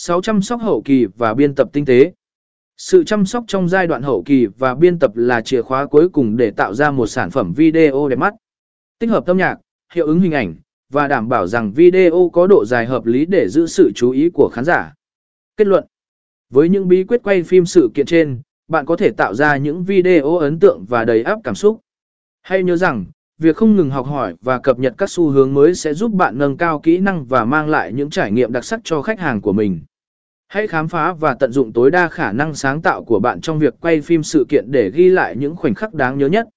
6 chăm sóc hậu kỳ và biên tập tinh tế. Sự chăm sóc trong giai đoạn hậu kỳ và biên tập là chìa khóa cuối cùng để tạo ra một sản phẩm video đẹp mắt. Tích hợp âm nhạc, hiệu ứng hình ảnh, và đảm bảo rằng video có độ dài hợp lý để giữ sự chú ý của khán giả. Kết luận Với những bí quyết quay phim sự kiện trên, bạn có thể tạo ra những video ấn tượng và đầy áp cảm xúc. Hãy nhớ rằng, việc không ngừng học hỏi và cập nhật các xu hướng mới sẽ giúp bạn nâng cao kỹ năng và mang lại những trải nghiệm đặc sắc cho khách hàng của mình. Hãy khám phá và tận dụng tối đa khả năng sáng tạo của bạn trong việc quay phim sự kiện để ghi lại những khoảnh khắc đáng nhớ nhất.